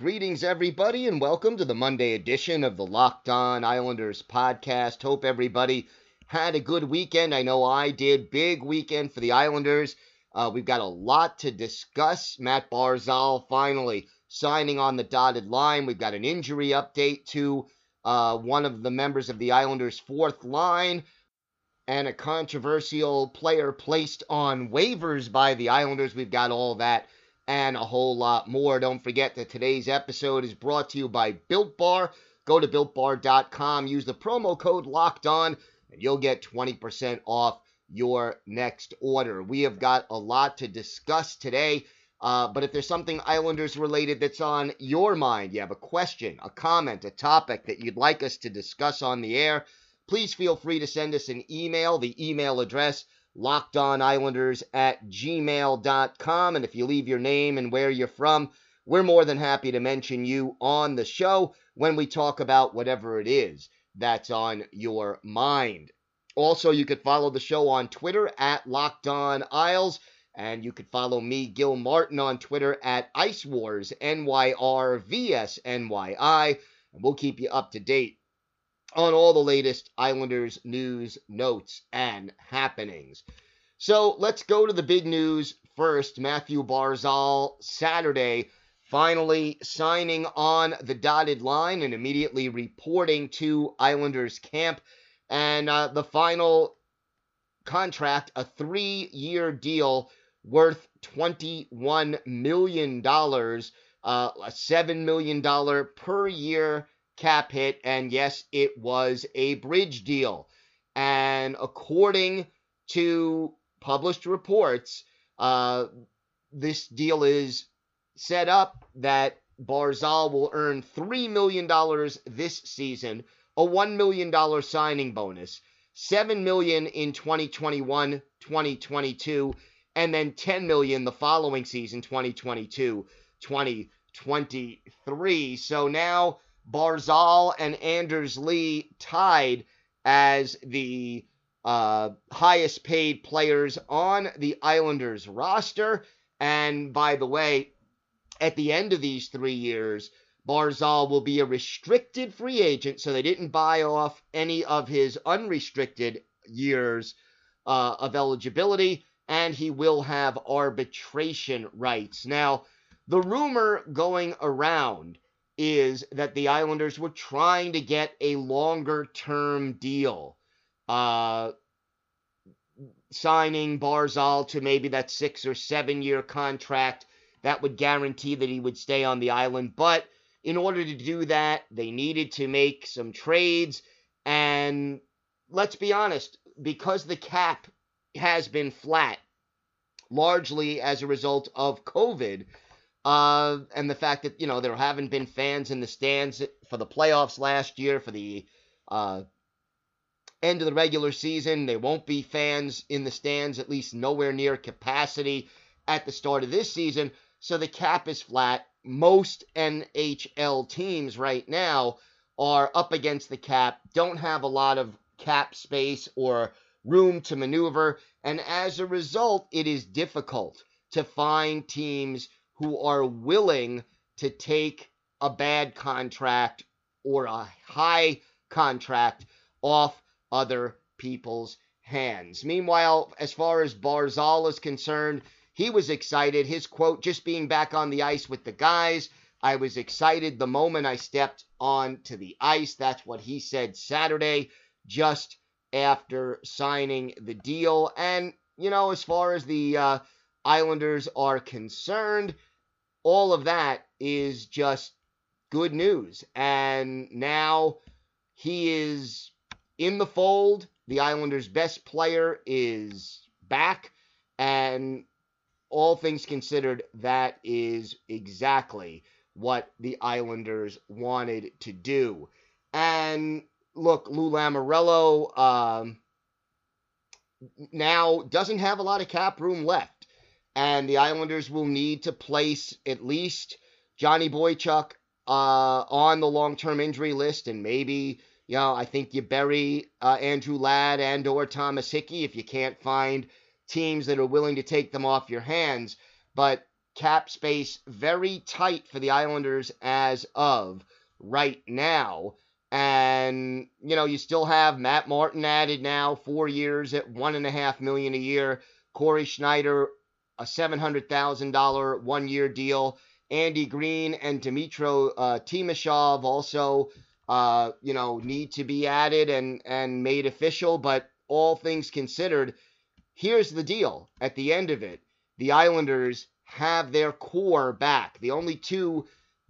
Greetings, everybody, and welcome to the Monday edition of the Locked On Islanders podcast. Hope everybody had a good weekend. I know I did. Big weekend for the Islanders. Uh, we've got a lot to discuss. Matt Barzal finally signing on the dotted line. We've got an injury update to uh, one of the members of the Islanders' fourth line and a controversial player placed on waivers by the Islanders. We've got all that and a whole lot more. Don't forget that today's episode is brought to you by Built Bar. Go to builtbar.com, use the promo code locked on, and you'll get 20% off your next order. We have got a lot to discuss today. Uh, but if there's something Islanders related that's on your mind, you have a question, a comment, a topic that you'd like us to discuss on the air, please feel free to send us an email. The email address lockedonislanders at gmail.com. And if you leave your name and where you're from, we're more than happy to mention you on the show when we talk about whatever it is that's on your mind. Also, you could follow the show on Twitter at Locked On Isles, and you could follow me, Gil Martin, on Twitter at Ice Wars NYRVSNYI, and we'll keep you up to date on all the latest Islanders news, notes, and happenings. So let's go to the big news first. Matthew Barzal, Saturday, finally signing on the dotted line and immediately reporting to Islanders camp. And uh, the final contract, a three year deal worth $21 million, uh, a $7 million per year cap hit. And yes, it was a bridge deal. And according to published reports, uh, this deal is set up that Barzal will earn $3 million this season, a $1 million signing bonus, 7 million in 2021 2022, and then 10 million the following season, 2022 2023. So now Barzal and Anders Lee tied as the uh, highest paid players on the Islanders roster. And by the way, at the end of these three years, Barzal will be a restricted free agent, so they didn't buy off any of his unrestricted years uh, of eligibility, and he will have arbitration rights. Now, the rumor going around is that the Islanders were trying to get a longer term deal. Uh, signing Barzal to maybe that six or seven year contract that would guarantee that he would stay on the island. But in order to do that, they needed to make some trades. And let's be honest, because the cap has been flat, largely as a result of COVID, uh, and the fact that, you know, there haven't been fans in the stands for the playoffs last year, for the uh, end of the regular season. There won't be fans in the stands, at least nowhere near capacity at the start of this season. So the cap is flat. Most NHL teams right now are up against the cap, don't have a lot of cap space or room to maneuver. And as a result, it is difficult to find teams who are willing to take a bad contract or a high contract off other people's hands. Meanwhile, as far as Barzal is concerned, he was excited. His quote, just being back on the ice with the guys. I was excited the moment I stepped onto the ice. That's what he said Saturday, just after signing the deal. And, you know, as far as the uh, Islanders are concerned, all of that is just good news. And now he is in the fold. The Islanders' best player is back. And all things considered, that is exactly what the Islanders wanted to do. And look, Lou Lamoriello um, now doesn't have a lot of cap room left. And the Islanders will need to place at least Johnny Boychuk uh, on the long term injury list. And maybe, you know, I think you bury uh, Andrew Ladd and or Thomas Hickey if you can't find teams that are willing to take them off your hands. But cap space very tight for the Islanders as of right now. And, you know, you still have Matt Martin added now, four years at one and a half million a year. Cory Schneider, a $700,000 one year deal. Andy Greene and Dmytro uh, Timashov also, uh, you know, need to be added and, and made official. But all things considered, here's the deal at the end of it the Islanders have their core back. The only two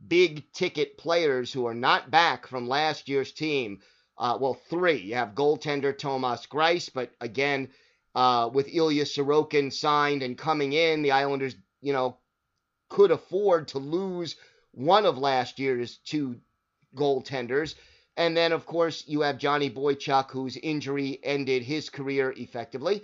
big ticket players who are not back from last year's team, uh, well, three. You have goaltender Thomas Greiss, but again, uh, with Ilya Sorokin signed and coming in, the Islanders, you know, could afford to lose one of last year's two goaltenders. And then, of course, you have Johnny Boychuk, whose injury ended his career effectively,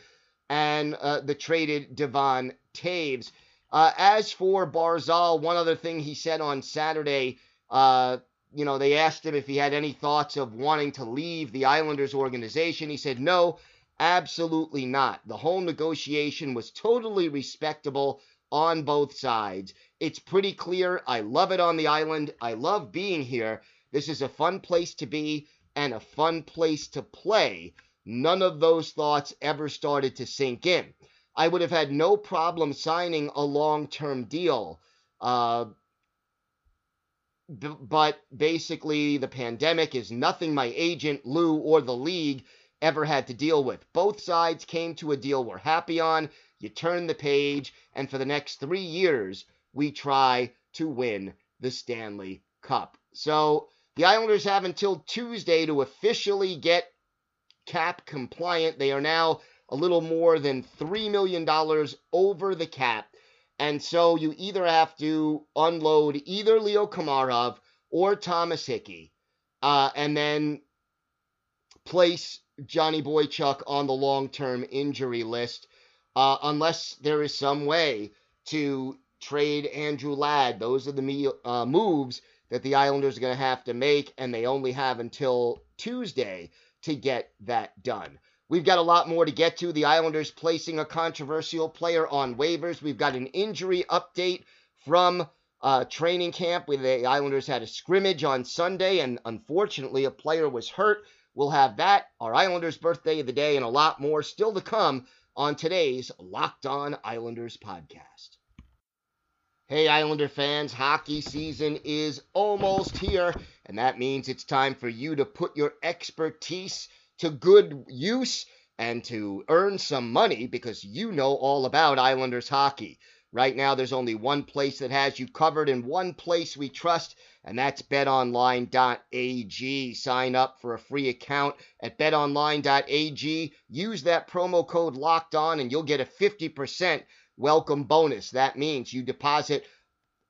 and uh, the traded Devon Toews. Uh, as for Barzal, one other thing he said on Saturday, uh, you know, they asked him if he had any thoughts of wanting to leave the Islanders organization. He said, no, absolutely not. The whole negotiation was totally respectable on both sides. It's pretty clear. I love it on the island. I love being here. This is a fun place to be and a fun place to play. None of those thoughts ever started to sink in. I would have had no problem signing a long term deal. Uh, but basically, the pandemic is nothing my agent, Lou, or the league ever had to deal with. Both sides came to a deal we're happy on. You turn the page, and for the next three years, we try to win the Stanley Cup. So the Islanders have until Tuesday to officially get cap compliant. They are now a little more than $3 million over the cap. And so you either have to unload either Leo Komarov or Thomas Hickey, uh, and then place Johnny Boychuk on the long term injury list, uh, unless there is some way to trade Andrew Ladd. Those are the uh, moves that the Islanders are going to have to make, and they only have until Tuesday to get that done. We've got a lot more to get to. The Islanders placing a controversial player on waivers. We've got an injury update from uh, training camp where the Islanders had a scrimmage on Sunday, and unfortunately, a player was hurt. We'll have that, our Islanders' birthday of the day, and a lot more still to come on today's Locked On Islanders podcast. Hey, Islander fans, hockey season is almost here, and that means it's time for you to put your expertise to good use and to earn some money because you know all about Islanders hockey. Right now, there's only one place that has you covered and one place we trust, and that's betonline.ag. Sign up for a free account at betonline.ag. Use that promo code locked on, and you'll get a 50% welcome bonus. That means you deposit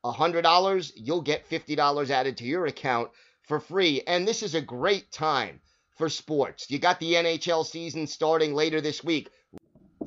$100, you'll get $50 added to your account for free. And this is a great time for sports. You got the NHL season starting later this week.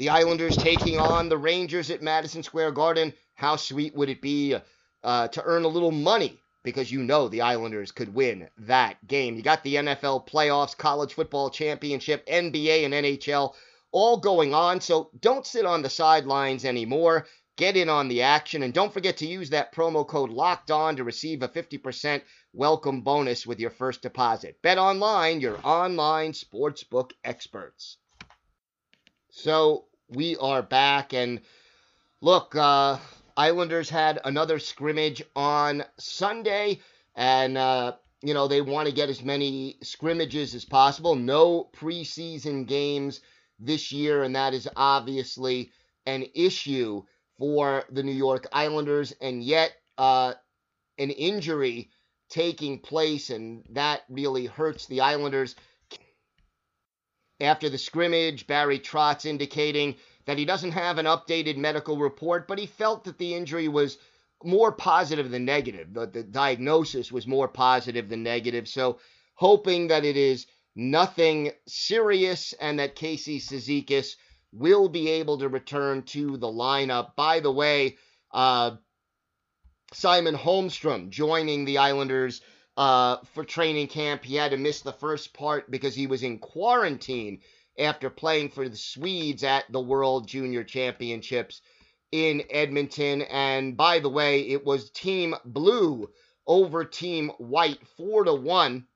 The Islanders taking on the Rangers at Madison Square Garden. How sweet would it be uh, to earn a little money? Because you know the Islanders could win that game. You got the NFL playoffs, college football championship, NBA, and NHL all going on. So don't sit on the sidelines anymore. Get in on the action. And don't forget to use that promo code locked on to receive a 50% welcome bonus with your first deposit. Bet online, your online sportsbook experts. So we are back, and look, uh, Islanders had another scrimmage on Sunday, and uh, you know they want to get as many scrimmages as possible. No preseason games this year, and that is obviously an issue for the New York Islanders. And yet, uh, an injury taking place, and that really hurts the Islanders. After the scrimmage, Barry Trotz indicating that he doesn't have an updated medical report, but he felt that the injury was more positive than negative. The, the diagnosis was more positive than negative. So, hoping that it is nothing serious and that Casey Cizikas will be able to return to the lineup. By the way, uh, Simon Holmstrom joining the Islanders uh, for training camp. He had to miss the first part because he was in quarantine after playing for the Swedes at the World Junior Championships in Edmonton. And by the way, it was Team Blue over Team White, four to one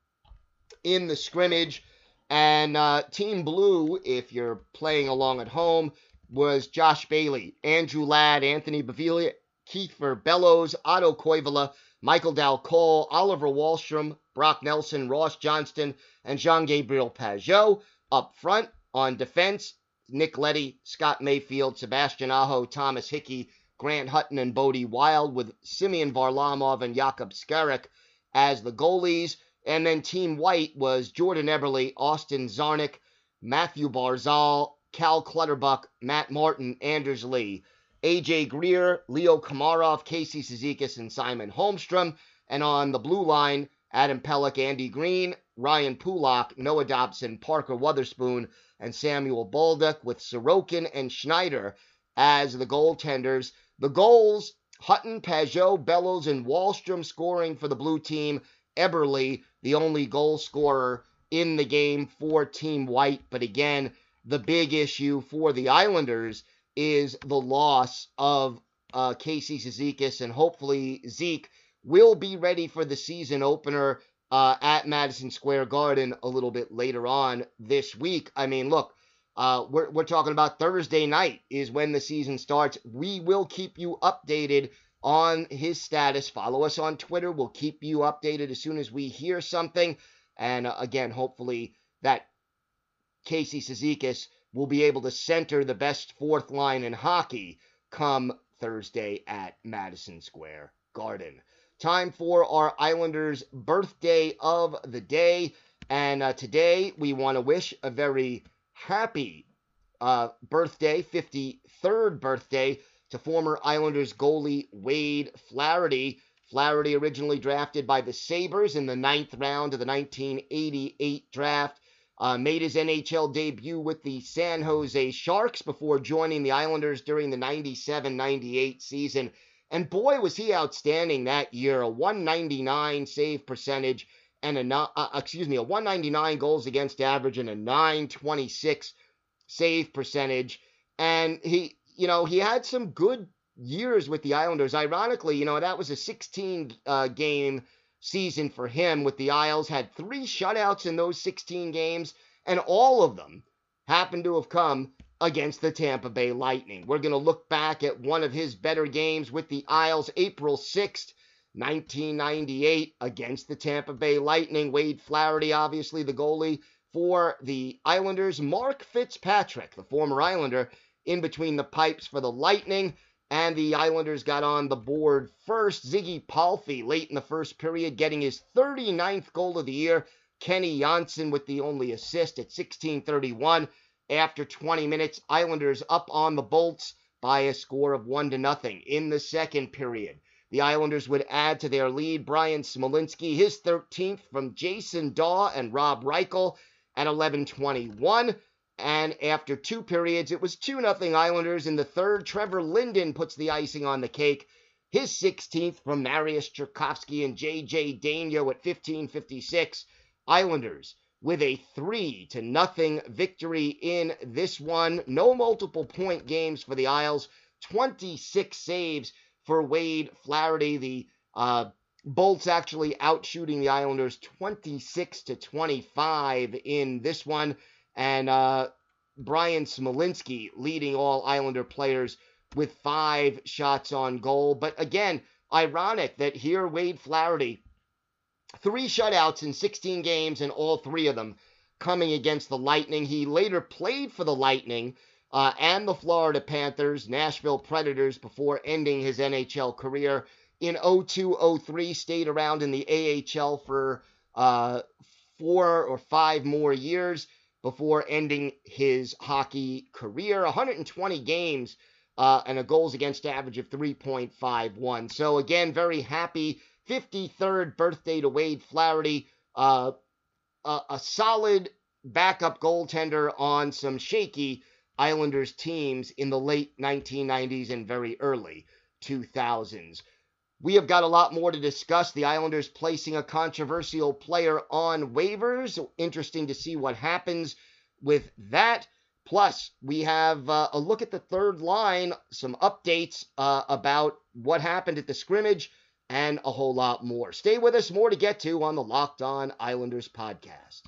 in the scrimmage. And uh, Team Blue, if you're playing along at home, was Josh Bailey, Andrew Ladd, Anthony Beauvillier, Kiefer Bellows, Otto Koivula, Michael Dal Colle, Oliver Wahlstrom, Brock Nelson, Ross Johnston, and Jean Gabriel Pageau. Up front on defense, Nick Leddy, Scott Mayfield, Sebastian Aho, Thomas Hickey, Grant Hutton, and Bode Wilde, with Semyon Varlamov and Jakub Skarek as the goalies. And then Team White was Jordan Eberle, Austin Czarnik, Matthew Barzal, Cal Clutterbuck, Matt Martin, Anders Lee, AJ Greer, Leo Komarov, Casey Cizikas, and Simon Holmstrom. And on the blue line, Adam Pelech, Andy Greene, Ryan Pulock, Noah Dobson, Parker Wotherspoon, and Samuel Bolduc, with Sorokin and Schneider as the goaltenders. The goals Hutton, Pageau, Bellows, and Wahlstrom scoring for the blue team. Eberle, the only goal scorer in the game for Team White. But again, the big issue for the Islanders is the loss of uh, Casey Cizikas, and hopefully Zeke will be ready for the season opener uh, at Madison Square Garden a little bit later on this week. I mean, look, uh, we're, we're talking about Thursday night is when the season starts. We will keep you updated on his status. Follow us on Twitter. We'll keep you updated as soon as we hear something. And uh, again, hopefully that Casey Cizikas will be able to center the best fourth line in hockey come Thursday at Madison Square Garden. Time for our Islanders' birthday of the day. And uh, today we want to wish a very happy uh, birthday, 53rd birthday, to former Islanders goalie Wade Flaherty. Flaherty, originally drafted by the Sabres in the ninth round of the 1988 draft, uh, made his NHL debut with the San Jose Sharks before joining the Islanders during the 97 98 season. And boy, was he outstanding that year. A 199 save percentage and a, uh, excuse me, a 199 goals against average and a 926 save percentage. And he, you know, he had some good years with the Islanders. Ironically, you know, that was a 16 uh, game season for him with the Isles. Had three shutouts in those 16 games, and all of them happened to have come against the Tampa Bay Lightning. We're going to look back at one of his better games with the Isles, April 6th, 1998, against the Tampa Bay Lightning. Wade Flaherty, obviously the goalie for the Islanders. Mark Fitzpatrick, the former Islander, in between the pipes for the Lightning. And the Islanders got on the board first. Ziggy Palffy late in the first period, getting his 39th goal of the year. Kenny Jonsson with the only assist at 1631 after 20 minutes. Islanders up on the Bolts by a score of 1 to nothing in the second period. The Islanders would add to their lead Bryan Smolinski, his 13th from Jason Dawe and Rob Reichel at 11:21. And after two periods, it was 2 0 Islanders. In the third, Trevor Linden puts the icing on the cake. His 16th from Mariusz Czerkawski and J.J. Daigneault at 15:56. Islanders with a three to nothing victory in this one. No multiple point games for the Isles. 26 saves for Wade Flaherty. The uh, Bolts actually outshooting the Islanders 26 to 25 in this one. And uh, Bryan Smolinski leading all Islander players with five shots on goal. But again, ironic that here Wade Flaherty, three shutouts in 16 games, and all three of them coming against the Lightning. He later played for the Lightning uh, and the Florida Panthers, Nashville Predators, before ending his NHL career in 02 03. Stayed around in the AHL for uh, four or five more years before ending his hockey career. 120 games uh, and a goals against average of 3.51. So, again, very happy 53rd birthday to Wade Flaherty. Uh, a, a solid backup goaltender on some shaky Islanders teams in the late 1990s and very early 2000s. We have got a lot more to discuss. The Islanders placing a controversial player on waivers. Interesting to see what happens with that. Plus, we have uh, a look at the third line, some updates uh, about what happened at the scrimmage, and a whole lot more. Stay with us, more to get to on the Locked On Islanders podcast.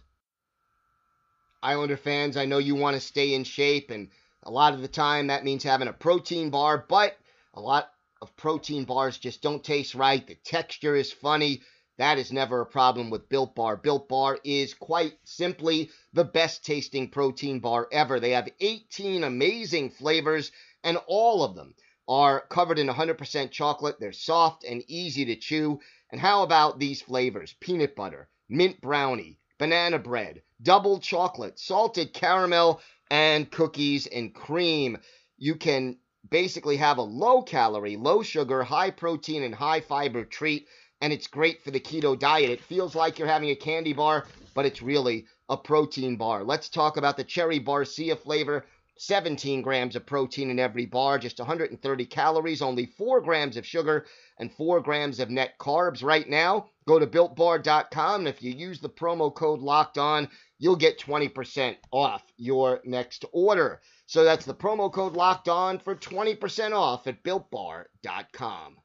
Islander fans, I know you want to stay in shape, and a lot of the time that means having a protein bar, but a lot of protein bars just don't taste right. The texture is funny. That is never a problem with Built Bar. Built Bar is quite simply the best tasting protein bar ever. They have 18 amazing flavors, and all of them are covered in 100% chocolate. They're soft and easy to chew. And how about these flavors? Peanut butter, mint brownie, banana bread, double chocolate, salted caramel, and cookies and cream. You can basically have a low calorie, low sugar, high protein, and high fiber treat, and it's great for the keto diet. It feels like you're having a candy bar, but it's really a protein bar. Let's talk about the cherry barcia flavor. 17 grams of protein in every bar, just 130 calories, only 4 grams of sugar, and 4 grams of net carbs. Right now, go to builtbar.com, and if you use the promo code locked on, you'll get 20% off your next order. So that's the promo code locked on for 20% off at builtbar.com.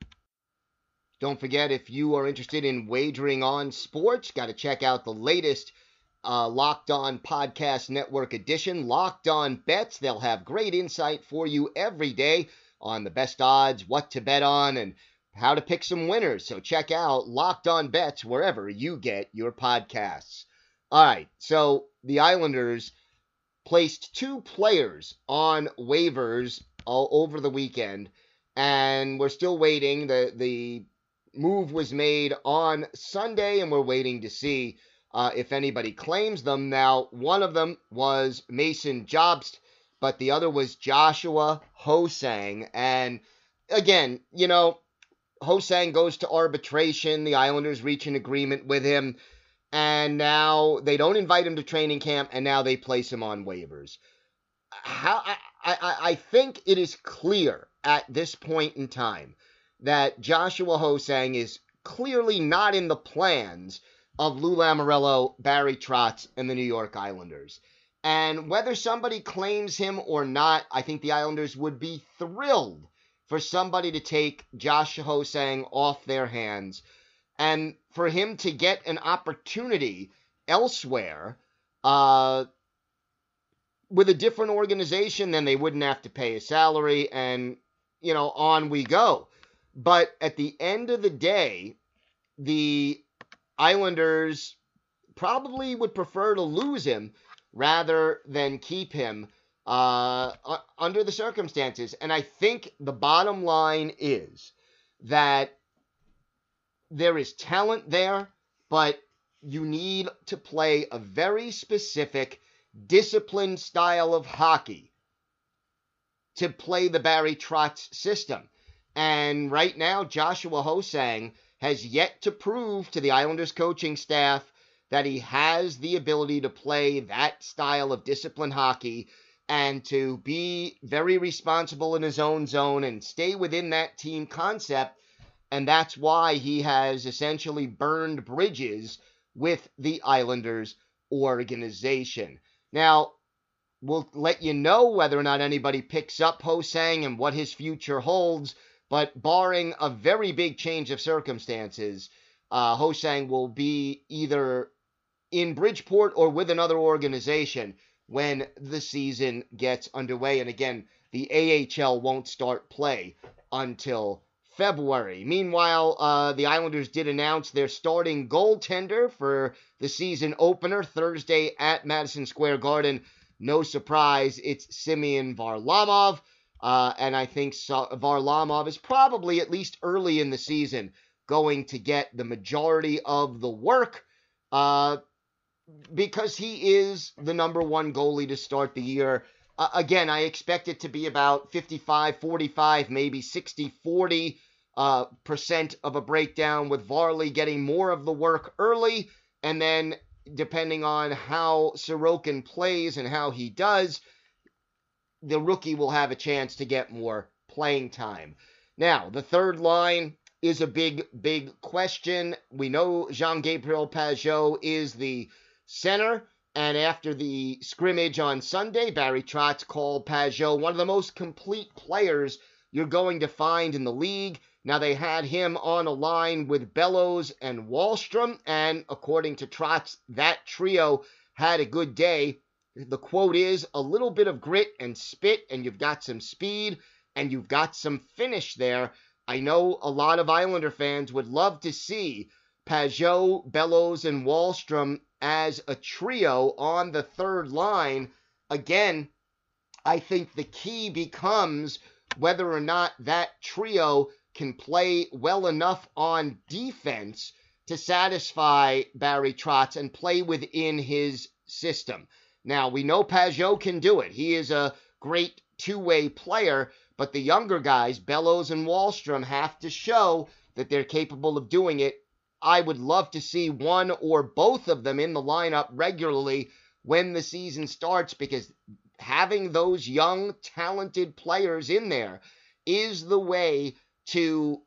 Don't forget, if you are interested in wagering on sports, got to check out the latest uh, Locked On Podcast Network edition, Locked On Bets. They'll have great insight for you every day on the best odds, what to bet on, and how to pick some winners. So check out Locked On Bets wherever you get your podcasts. All right, so the Islanders placed two players on waivers all over the weekend, and we're still waiting. The the move was made on Sunday, and we're waiting to see uh, if anybody claims them. Now, one of them was Mason Jobst, but the other was Joshua Ho-Sang. And again, you know, Ho-Sang goes to arbitration. The Islanders reach an agreement with him. And now they don't invite him to training camp, and now they place him on waivers. How I, I, I think it is clear at this point in time that Joshua Ho-Sang is clearly not in the plans of Lou Lamoriello, Barry Trotz, and the New York Islanders. And whether somebody claims him or not, I think the Islanders would be thrilled for somebody to take Josh Ho-Sang off their hands and for him to get an opportunity elsewhere uh, with a different organization, then they wouldn't have to pay a salary, and you know, on we go. But at the end of the day, the Islanders probably would prefer to lose him rather than keep him uh, under the circumstances. And I think the bottom line is that there is talent there, but you need to play a very specific, disciplined style of hockey to play the Barry Trotz system. And right now, Joshua Ho-Sang has yet to prove to the Islanders coaching staff that he has the ability to play that style of disciplined hockey and to be very responsible in his own zone and stay within that team concept. And that's why he has essentially burned bridges with the Islanders organization. Now, we'll let you know whether or not anybody picks up Ho-Sang and what his future holds but barring a very big change of circumstances, uh, Ho-Sang will be either in Bridgeport or with another organization when the season gets underway. And again, the AHL won't start play until February. Meanwhile, uh, the Islanders did announce their starting goaltender for the season opener Thursday at Madison Square Garden. No surprise, it's Semyon Varlamov. Uh, and I think Varlamov is probably, at least early in the season, going to get the majority of the work uh, because he is the number one goalie to start the year. Uh, again, I expect it to be about 55 45, maybe 60 40 uh, percent of a breakdown, with Varley getting more of the work early, and then depending on how Sorokin plays and how he does, the rookie will have a chance to get more playing time. Now, the third line is a big, big question. We know Jean Gabriel Pageau is the center. And after the scrimmage on Sunday, Barry Trotz called Pageau one of the most complete players you're going to find in the league. Now, they had him on a line with Bellows and Wahlstrom, and according to Trotz, that trio had a good day. The quote is a little bit of grit and spit, and you've got some speed and you've got some finish there. I know a lot of Islander fans would love to see Pageau, Bellows, and Wahlstrom as a trio on the third line. Again, I think the key becomes whether or not that trio can play well enough on defense to satisfy Barry Trotz and play within his system. Now, we know Pageau can do it. He is a great two way player, but the younger guys, Bellows and Wahlstrom, have to show that they're capable of doing it I would love to see one or both of them in the lineup regularly when the season starts because having those young, talented players in there is the way to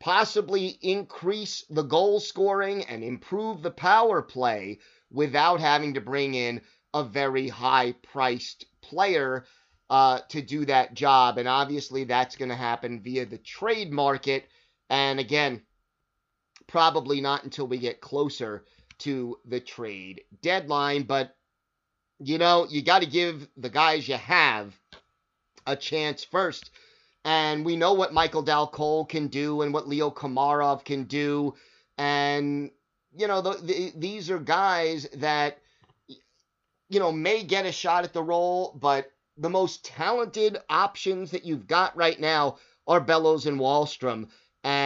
possibly increase the goal scoring and improve the power play without having to bring in a very high priced player uh, to do that job. And obviously, that's going to happen via the trade market. And again, probably not until we get closer to the trade deadline. But, you know, you got to give the guys you have a chance first. And we know what Michael Dal Colle can do and what Leo Komarov can do. And, you know, the, the, these are guys that, you know, may get a shot at the role, but the most talented options that you've got right now are Bellows and Wahlstrom.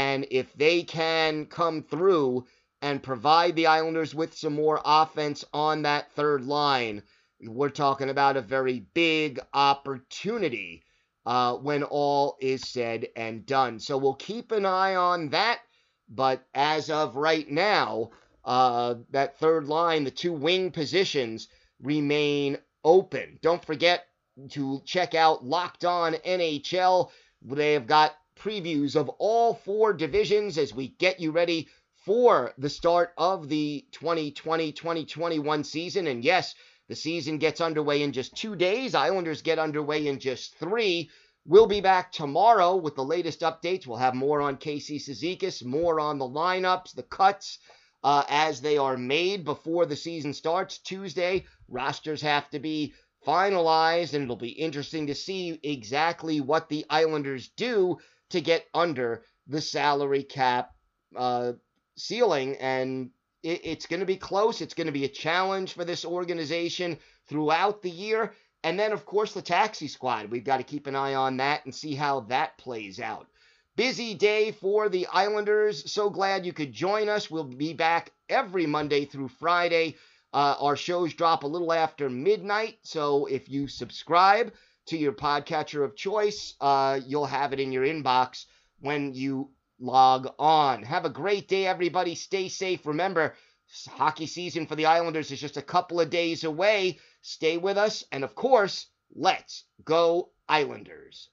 And if they can come through and provide the Islanders with some more offense on that third line, we're talking about a very big opportunity uh, when all is said and done. So we'll keep an eye on that. But as of right now, uh, that third line, the two wing positions remain open. Don't forget to check out Locked On NHL. They have got previews of all four divisions as we get you ready for the start of the 2020 2021 season. And yes, the season gets underway in just two days. Islanders get underway in just three. We'll be back tomorrow with the latest updates. We'll have more on Casey Cizikas, more on the lineups, the cuts uh, as they are made before the season starts. Tuesday, rosters have to be finalized, and it'll be interesting to see exactly what the Islanders do to get under the salary cap uh, ceiling. And it, it's going to be close. It's going to be a challenge for this organization throughout the year. And then, of course, the taxi squad. We've got to keep an eye on that and see how that plays out. Busy day for the Islanders. So glad you could join us. We'll be back every Monday through Friday. Uh, our shows drop a little after midnight. So if you subscribe, to your podcatcher of choice. Uh, you'll have it in your inbox when you log on. Have a great day, everybody. Stay safe. Remember, hockey season for the Islanders is just a couple of days away. Stay with us. And of course, let's go, Islanders.